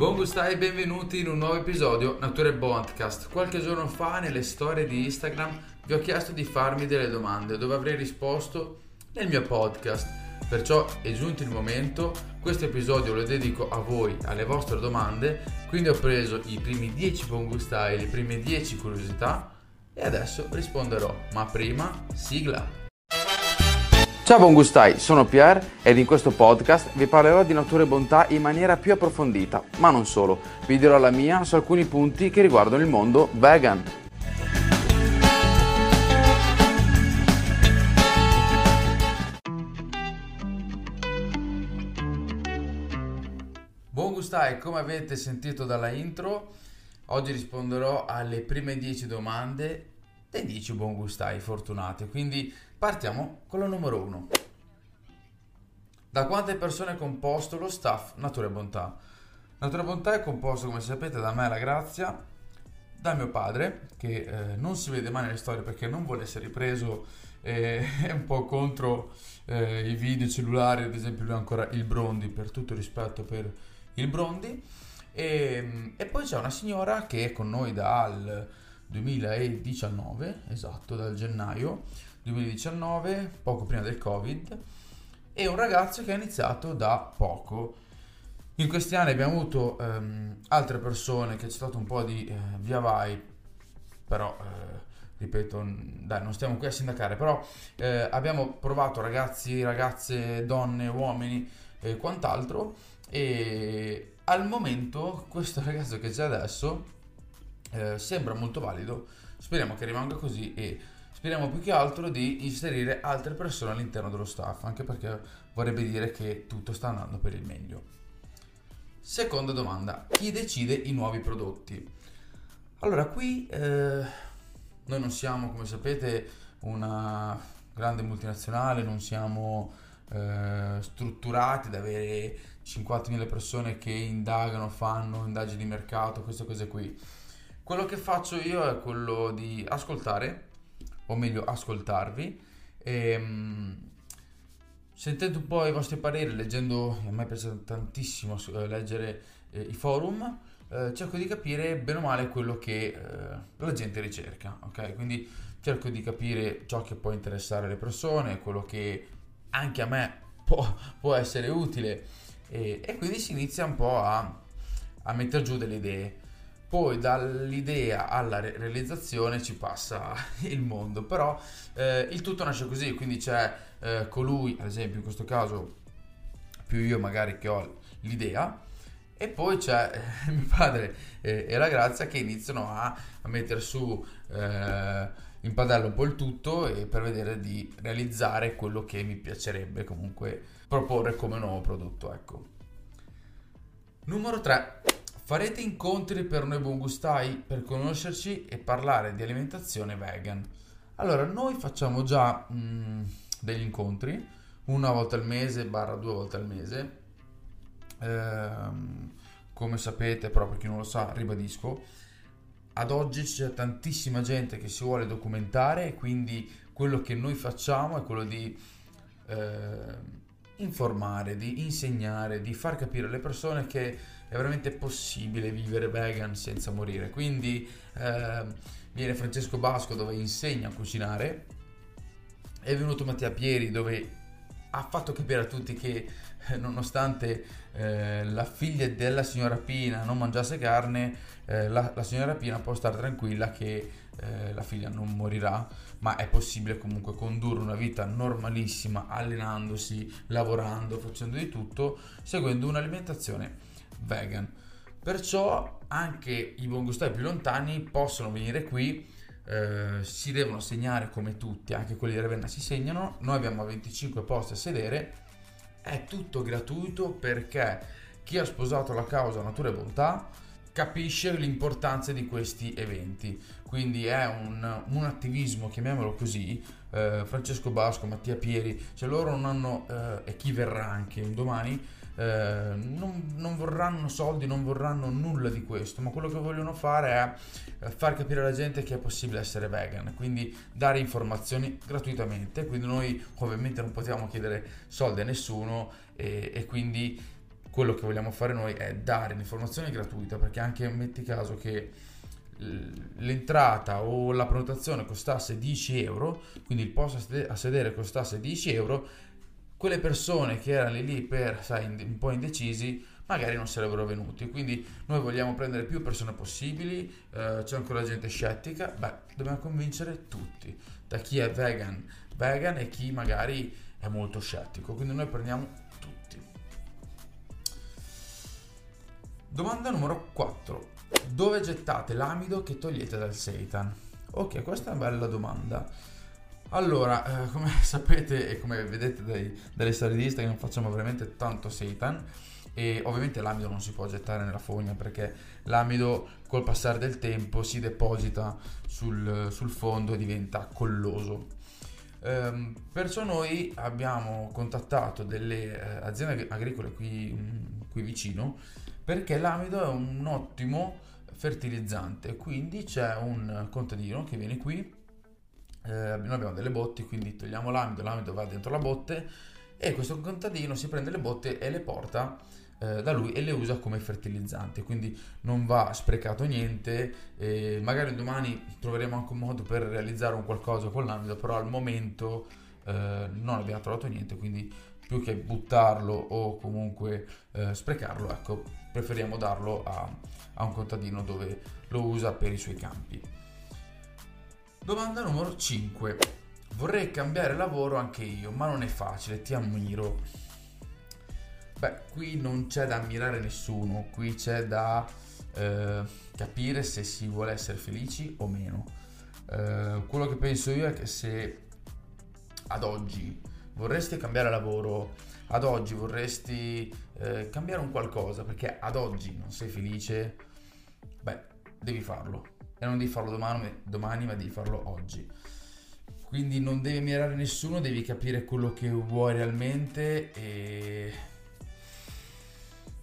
Buon gustai e benvenuti in un nuovo episodio Nature Bondcast. Qualche giorno fa nelle storie di Instagram vi ho chiesto di farmi delle domande dove avrei risposto nel mio podcast. Perciò è giunto il momento, questo episodio lo dedico a voi, alle vostre domande, quindi ho preso i primi 10 buon gustai, le prime 10 curiosità e adesso risponderò. Ma prima, sigla! Ciao buon gustai, sono Pierre ed in questo podcast vi parlerò di natura e bontà in maniera più approfondita, ma non solo, vi dirò la mia su alcuni punti che riguardano il mondo vegan. Buon gustai, come avete sentito dalla intro, oggi risponderò alle prime 10 domande dei 10 buon gustai fortunati, quindi Partiamo con la numero 1. Da quante persone è composto lo staff Natura e Bontà? Natura e Bontà è composto, come sapete, da me la Grazia, da mio padre, che eh, non si vede mai nelle storie perché non vuole essere ripreso, eh, è un po' contro eh, i video cellulari, ad esempio lui ha ancora il Brondi, per tutto il rispetto per il Brondi. E, e poi c'è una signora che è con noi dal 2019, esatto, dal gennaio, 2019, poco prima del Covid, e un ragazzo che ha iniziato da poco. In questi anni abbiamo avuto um, altre persone che c'è stato un po' di eh, via vai, però eh, ripeto, dai, non stiamo qui a sindacare, però eh, abbiamo provato ragazzi, ragazze, donne, uomini e quant'altro e al momento questo ragazzo che c'è adesso eh, sembra molto valido, speriamo che rimanga così e Speriamo più che altro di inserire altre persone all'interno dello staff, anche perché vorrebbe dire che tutto sta andando per il meglio. Seconda domanda, chi decide i nuovi prodotti? Allora, qui eh, noi non siamo, come sapete, una grande multinazionale, non siamo eh, strutturati da avere 50.000 persone che indagano, fanno indagini di mercato, queste cose qui. Quello che faccio io è quello di ascoltare o meglio ascoltarvi. E, ehm, sentendo un po' i vostri pareri, leggendo, a me piace tantissimo eh, leggere eh, i forum, eh, cerco di capire bene o male quello che eh, la gente ricerca, ok? Quindi cerco di capire ciò che può interessare le persone, quello che anche a me può, può essere utile e, e, quindi si inizia un po' a, a mettere giù delle idee poi dall'idea alla re- realizzazione ci passa il mondo, però eh, il tutto nasce così, quindi c'è eh, colui, ad esempio in questo caso più io magari che ho l'idea, e poi c'è eh, mio padre e la Grazia che iniziano a, a mettere su eh, in padella un po' il tutto e per vedere di realizzare quello che mi piacerebbe comunque proporre come nuovo prodotto. Ecco. Numero 3 Farete incontri per noi buon gustai per conoscerci e parlare di alimentazione vegan. Allora, noi facciamo già mh, mm, degli incontri, una volta al mese, barra due volte al mese. Ehm, come sapete, proprio chi non lo sa, ribadisco, ad oggi c'è tantissima gente che si vuole documentare e quindi quello che noi facciamo è quello di eh, informare, di insegnare, di far capire alle persone che è veramente possibile vivere vegan senza morire. Quindi eh, viene Francesco Basco dove insegna a cucinare, è venuto Mattia Pieri dove ha fatto capire a tutti che eh, nonostante eh, la figlia della signora Pina non mangiasse carne, eh, la, la, signora Pina può stare tranquilla che eh, la figlia non morirà, ma è possibile comunque condurre una vita normalissima, allenandosi, lavorando, facendo di tutto, seguendo un'alimentazione vegan. Perciò anche i buon gustai più lontani possono venire qui, eh, si devono segnare come tutti, anche quelli di Ravenna si segnano, noi abbiamo 25 posti a sedere, è tutto gratuito perché chi ha sposato la causa natura e bontà capisce l'importanza di questi eventi. Quindi è un, un attivismo, chiamiamolo così. Eh, Francesco Basco, Mattia Pieri, cioè loro non hanno, eh, e chi verrà anche domani, eh, non, non, vorranno soldi, non vorranno nulla di questo, ma quello che vogliono fare è eh, far capire alla gente che è possibile essere vegan, quindi dare informazioni gratuitamente, quindi noi ovviamente non possiamo chiedere soldi a nessuno e, e quindi quello che vogliamo fare noi è dare l'informazione gratuita perché anche metti caso che l'entrata o la prenotazione costasse 10 euro, quindi il posto a sedere costasse 10 euro, quelle persone che erano lì per, sai, un po' indecisi, magari non sarebbero venuti. Quindi noi vogliamo prendere più persone possibili, eh, c'è ancora gente scettica, beh, dobbiamo convincere tutti, da chi è vegan, vegan e chi magari è molto scettico. Quindi noi prendiamo tutti. Domanda numero 4. Dove gettate l'amido che togliete dal seitan? Ok, questa è una bella domanda. Allora, eh, come sapete e come vedete dai, dalle storie di Instagram facciamo veramente tanto seitan e ovviamente l'amido non si può gettare nella fogna perché l'amido col passare del tempo si deposita sul, sul fondo e diventa colloso. Ehm, perciò noi abbiamo contattato delle eh, aziende agricole qui, mm, qui vicino perché l'amido è un ottimo fertilizzante, quindi c'è un contadino che viene qui eh, noi abbiamo delle botti, quindi togliamo l'amido, l'amido va dentro la botte e questo contadino si prende le botte e le porta eh, da lui e le usa come fertilizzanti, quindi non va sprecato niente, eh, magari domani troveremo anche un modo per realizzare un qualcosa con l'amido, però al momento eh, non abbiamo trovato niente, quindi più che buttarlo o comunque eh, sprecarlo, ecco, preferiamo darlo a, a un contadino dove lo usa per i suoi campi. Domanda numero 5. Vorrei cambiare lavoro anche io, ma non è facile, ti ammiro. Beh, qui non c'è da ammirare nessuno, qui c'è da eh, capire se si vuole essere felici o meno. Eh, quello che penso io è che se ad oggi vorresti cambiare lavoro, ad oggi vorresti eh, cambiare un qualcosa perché ad oggi non sei felice, beh, devi farlo e non devi farlo domani, domani ma devi farlo oggi. Quindi non devi mirare nessuno, devi capire quello che vuoi realmente e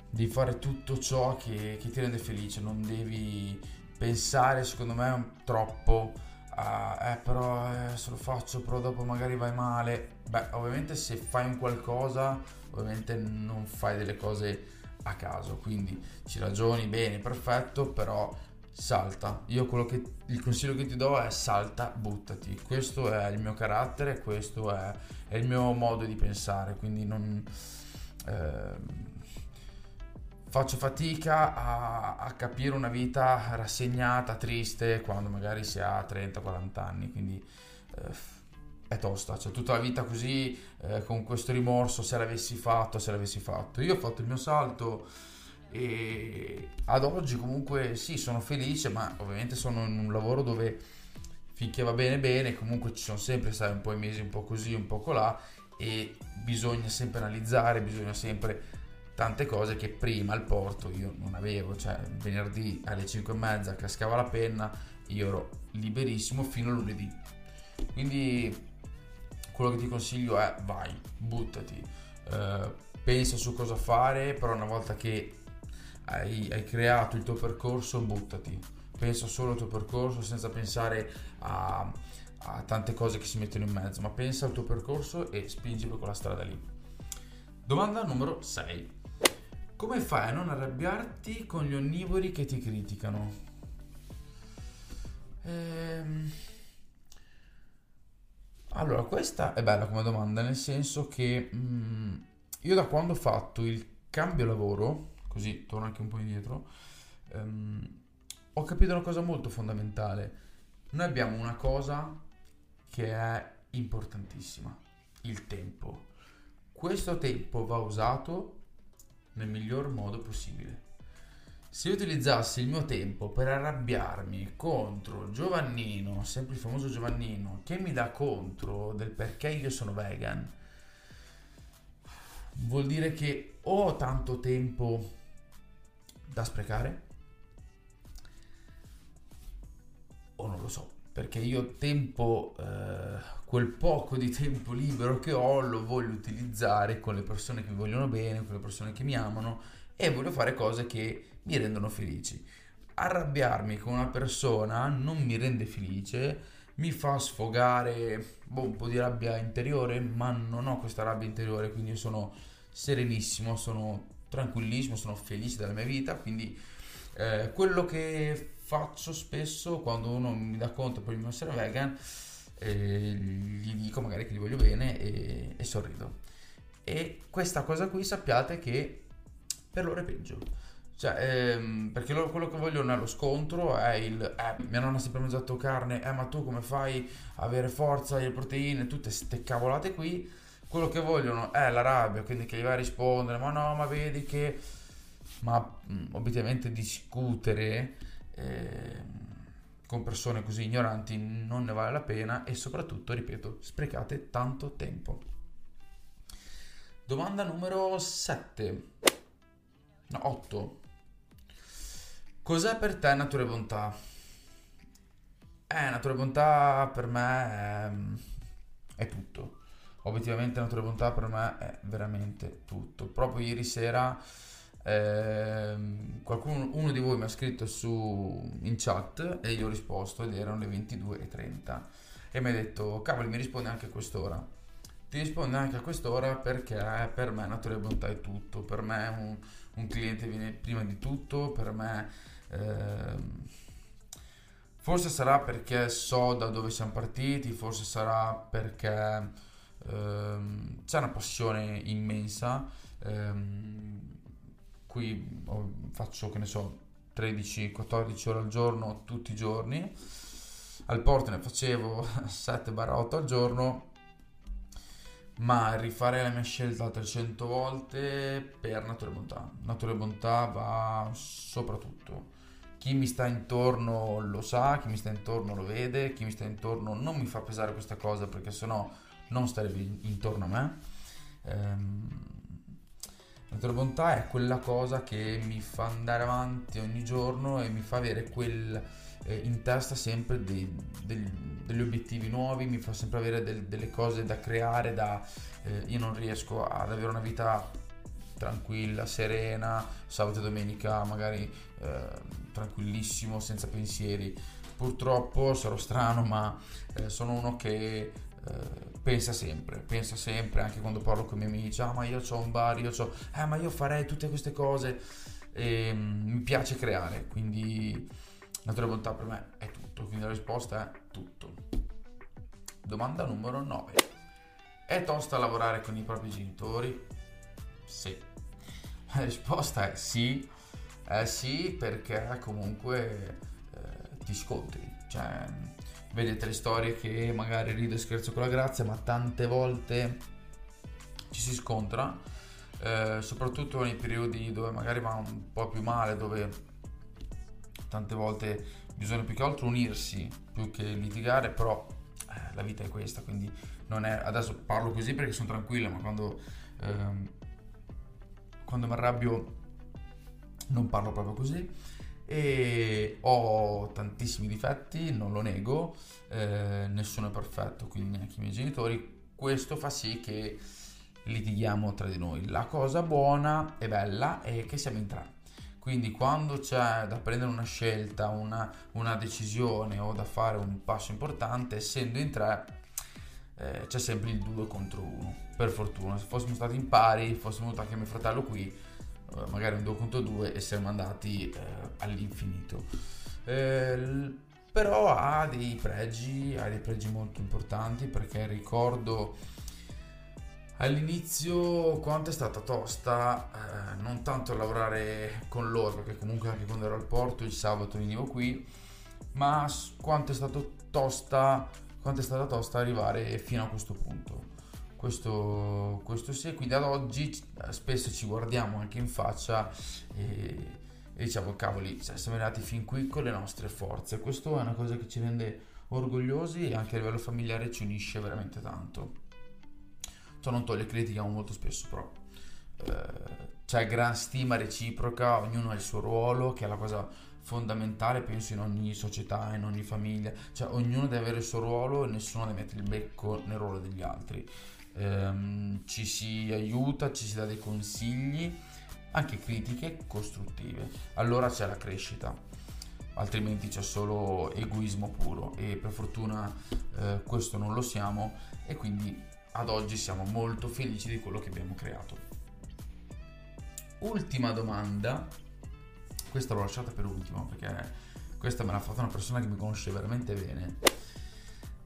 devi fare tutto ciò che, che ti rende felice, non devi pensare secondo me troppo a eh però eh, se lo faccio però dopo magari vai male. Beh, ovviamente se fai un qualcosa, ovviamente non fai delle cose a caso, quindi ci ragioni bene, perfetto, però salta. Io quello che il consiglio che ti do è salta, buttati. Questo è il mio carattere, questo è, è il mio modo di pensare, quindi non eh, faccio fatica a, a, capire una vita rassegnata, triste quando magari si ha 30-40 anni, quindi eh, è tosta, cioè tutta la vita così eh, con questo rimorso se l'avessi fatto, se l'avessi fatto. Io ho fatto il mio salto e ad oggi comunque sì sono felice ma ovviamente sono in un lavoro dove finché va bene bene comunque ci sono sempre sai un po' i mesi un po' così un po' colà e bisogna sempre analizzare bisogna sempre tante cose che prima al porto io non avevo cioè venerdì alle 5 e mezza cascava la penna io ero liberissimo fino a lunedì. Quindi quello che ti consiglio è vai buttati. Eh, pensa su cosa fare però una volta che hai, hai creato il tuo percorso, buttati. Pensa solo al tuo percorso senza pensare a, a tante cose che si mettono in mezzo, ma pensa al tuo percorso e spingi per quella strada lì. Domanda numero 6. Come fai a non arrabbiarti con gli onnivori che ti criticano? Ehm... Allora, questa è bella come domanda, nel senso che mh, mm, io da quando ho fatto il cambio lavoro, così torno anche un po' indietro, um, ho capito una cosa molto fondamentale. Noi abbiamo una cosa che è importantissima, il tempo. Questo tempo va usato nel miglior modo possibile. Se io utilizzassi il mio tempo per arrabbiarmi contro Giovannino, sempre il famoso Giovannino, che mi dà contro del perché io sono vegan, vuol dire che ho tanto tempo da sprecare? O non lo so, perché io tempo, eh, quel poco di tempo libero che ho lo voglio utilizzare con le persone che mi vogliono bene, con le persone che mi amano e voglio fare cose che mi rendono felici. Arrabbiarmi con una persona non mi rende felice, mi fa sfogare boh, un po' di rabbia interiore, ma non ho questa rabbia interiore, quindi sono serenissimo, sono tranquillissimo, sono felice della mia vita, quindi eh, quello che faccio spesso quando uno mi dà conto il mio essere vegan, eh, gli dico magari che gli voglio bene e, e sorrido. E questa cosa qui sappiate che per loro è peggio. Cioè, ehm, perché loro quello che vogliono è lo scontro, è il eh, mia nonna ha sempre mangiato carne, eh ma tu come fai a avere forza, le proteine, tutte queste cavolate qui. Quello che vogliono è la rabbia, quindi che gli vai a rispondere, ma no, ma vedi che... Ma mh, discutere eh, con persone così ignoranti non ne vale la pena e soprattutto, ripeto, sprecate tanto tempo. Domanda numero 7. No, 8. Cos'è per te natura e bontà? Eh, natura e bontà per me è, è tutto. Obiettivamente natura e bontà per me è veramente tutto. Proprio ieri sera eh, qualcuno, uno di voi mi ha scritto su, in chat e io ho risposto ed erano le 22.30 e mi ha detto, cavolo, mi risponde anche a quest'ora. Ti risponde anche a quest'ora perché per me natura e bontà è tutto. Per me un, un cliente viene prima di tutto, per me Ehm, forse sarà perché so da dove siamo partiti, forse sarà perché ehm, c'è una passione immensa. Ehm, qui faccio, che ne so, 13-14 ore al giorno tutti i giorni. Al porto ne facevo 7-8 al giorno ma rifare la mia scelta altre 100 volte per natura e bontà. Natura e bontà va soprattutto chi mi sta intorno lo sa, chi mi sta intorno lo vede, chi mi sta intorno non mi fa pesare questa cosa perché sennò non starebbe intorno a me. Ehm, la bontà è quella cosa che mi fa andare avanti ogni giorno e mi fa avere quel, eh, in testa sempre dei, degli, degli obiettivi nuovi, mi fa sempre avere del, delle cose da creare, da, eh, io non riesco ad avere una vita tranquilla, serena, sabato e domenica magari eh, tranquillissimo, senza pensieri. Purtroppo sarò strano, ma eh, sono uno che pensa sempre, pensa sempre, anche quando parlo con i miei amici, ah ma io ho un bar, io ho, eh ma io farei tutte queste cose, e, um, mi piace creare, quindi natura e bontà per me è tutto, quindi la risposta è tutto. Domanda numero 9. È tosta lavorare con i propri genitori? Sì. La risposta è sì, eh sì perché comunque eh, ti scontri, cioè vedete le storie che magari rido e scherzo con la grazia, ma tante volte ci si scontra, eh, soprattutto nei periodi dove magari va un po' più male, dove tante volte bisogna più che altro unirsi più che litigare, però eh, la vita è questa, quindi non è, adesso parlo così perché sono tranquillo, ma quando ehm, quando mi arrabbio non parlo proprio così e ho tantissimi difetti, non lo nego, eh, nessuno è perfetto, quindi neanche i miei genitori. Questo fa sì che litighiamo tra di noi. La cosa buona e bella è che siamo in tre. Quindi quando c'è da prendere una scelta, una, una decisione o da fare un passo importante, essendo in tre, eh, c'è sempre il 2 contro 1. Per fortuna, se fossimo stati in pari, fossimo venuti anche mio fratello qui, magari un 2 contro 2 e siamo andati eh, all'infinito. Eh, però ha dei pregi, ha dei pregi molto importanti perché ricordo all'inizio quanto è stata tosta, eh, non tanto lavorare con loro, perché comunque anche quando ero al porto il sabato venivo qui, ma quanto è stato tosta quanto è stata tosta arrivare fino a questo punto. Questo, questo sì, quindi ad oggi spesso ci guardiamo anche in faccia e, e diciamo cavoli, cioè, siamo arrivati fin qui con le nostre forze. Questo è una cosa che ci rende orgogliosi e anche a livello familiare ci unisce veramente tanto. Ciò non toglie che litighiamo molto spesso, però eh, c'è gran stima reciproca, ognuno ha il suo ruolo, che è la cosa fondamentale, penso, in ogni società, in ogni famiglia. Cioè, ognuno deve avere il suo ruolo e nessuno deve mettere il becco nel ruolo degli altri. Ehm, ci si aiuta, ci si dà dei consigli, anche critiche costruttive. Allora c'è la crescita, altrimenti c'è solo egoismo puro e per fortuna eh, questo non lo siamo e quindi ad oggi siamo molto felici di quello che abbiamo creato. ultima domanda, questa l'ho lasciata per ultimo perché questa me l'ha fatta una persona che mi conosce veramente bene.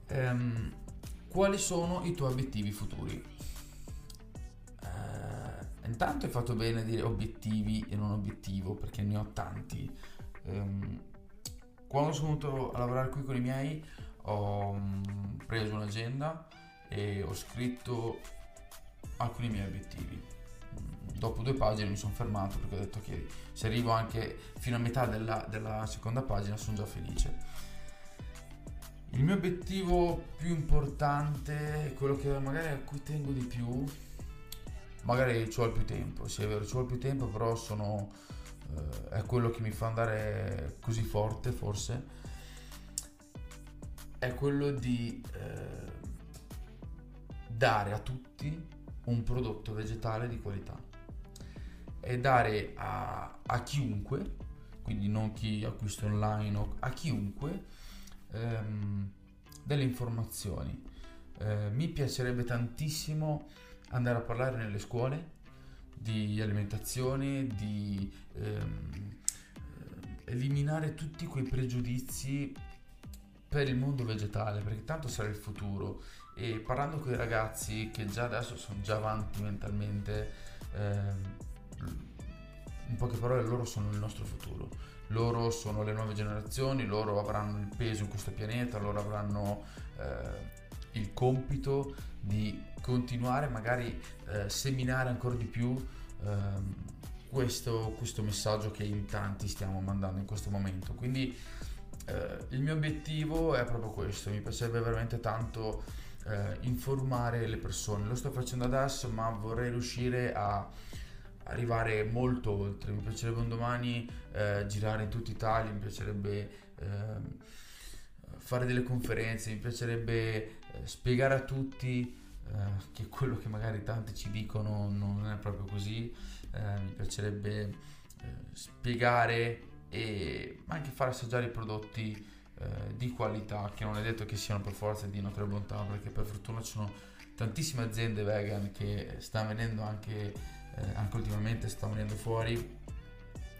Ehm, quali sono i tuoi obiettivi futuri? Eh, intanto hai fatto bene a dire obiettivi e non obiettivo perché ne ho tanti. Ehm, quando sono venuto a lavorare qui con i miei ho mm, preso un'agenda e ho scritto alcuni miei obiettivi. Dopo due pagine mi sono fermato perché ho detto che se arrivo anche fino a metà della, della seconda pagina sono già felice. Il mio obiettivo più importante, quello che magari a cui tengo di più, magari ci ho più tempo, sì è vero, ci ho più tempo, però sono, eh, è quello che mi fa andare così forte forse, è quello di eh, dare a tutti un prodotto vegetale di qualità. E dare a, a chiunque, quindi non chi acquista online a chiunque, ehm, delle informazioni. Eh, mi piacerebbe tantissimo andare a parlare nelle scuole di alimentazione, di ehm, eliminare tutti quei pregiudizi per il mondo vegetale, perché tanto sarà il futuro. E parlando con i ragazzi che già adesso sono già avanti mentalmente, ehm, in poche parole loro sono il nostro futuro loro sono le nuove generazioni, loro avranno il peso in questo pianeta, loro avranno eh, il compito di continuare, magari eh, seminare ancora di più eh, questo, questo, messaggio che in tanti stiamo mandando in questo momento. Quindi eh, il mio obiettivo è proprio questo, mi piacerebbe veramente tanto eh, informare le persone, lo sto facendo adesso ma vorrei riuscire a arrivare molto oltre. Mi piacerebbe un domani eh, girare in tutta Italia, mi piacerebbe eh, fare delle conferenze, mi piacerebbe eh, spiegare a tutti eh, che quello che magari tanti ci dicono non è proprio così. Eh, mi piacerebbe eh, spiegare e anche far assaggiare i prodotti di qualità che non è detto che siano per forza di e bontà perché per fortuna ci sono tantissime aziende vegan che stanno venendo anche eh, anche ultimamente sta venendo fuori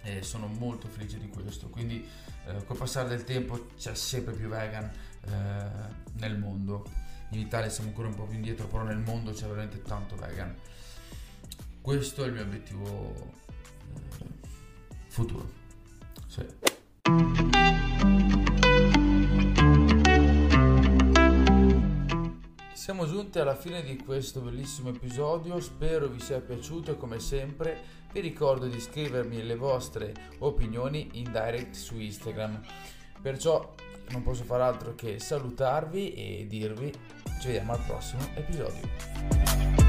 e sono molto felice di questo. Quindi eh, col passare del tempo c'è sempre più vegan eh, nel mondo. In Italia siamo ancora un po' più indietro, però nel mondo c'è veramente tanto vegan. Questo è il mio obiettivo eh, futuro. Siamo giunti alla fine di questo bellissimo episodio, spero vi sia piaciuto come sempre vi ricordo di scrivermi le vostre opinioni in direct su Instagram. Perciò non posso fare altro che salutarvi e dirvi ci vediamo al prossimo episodio.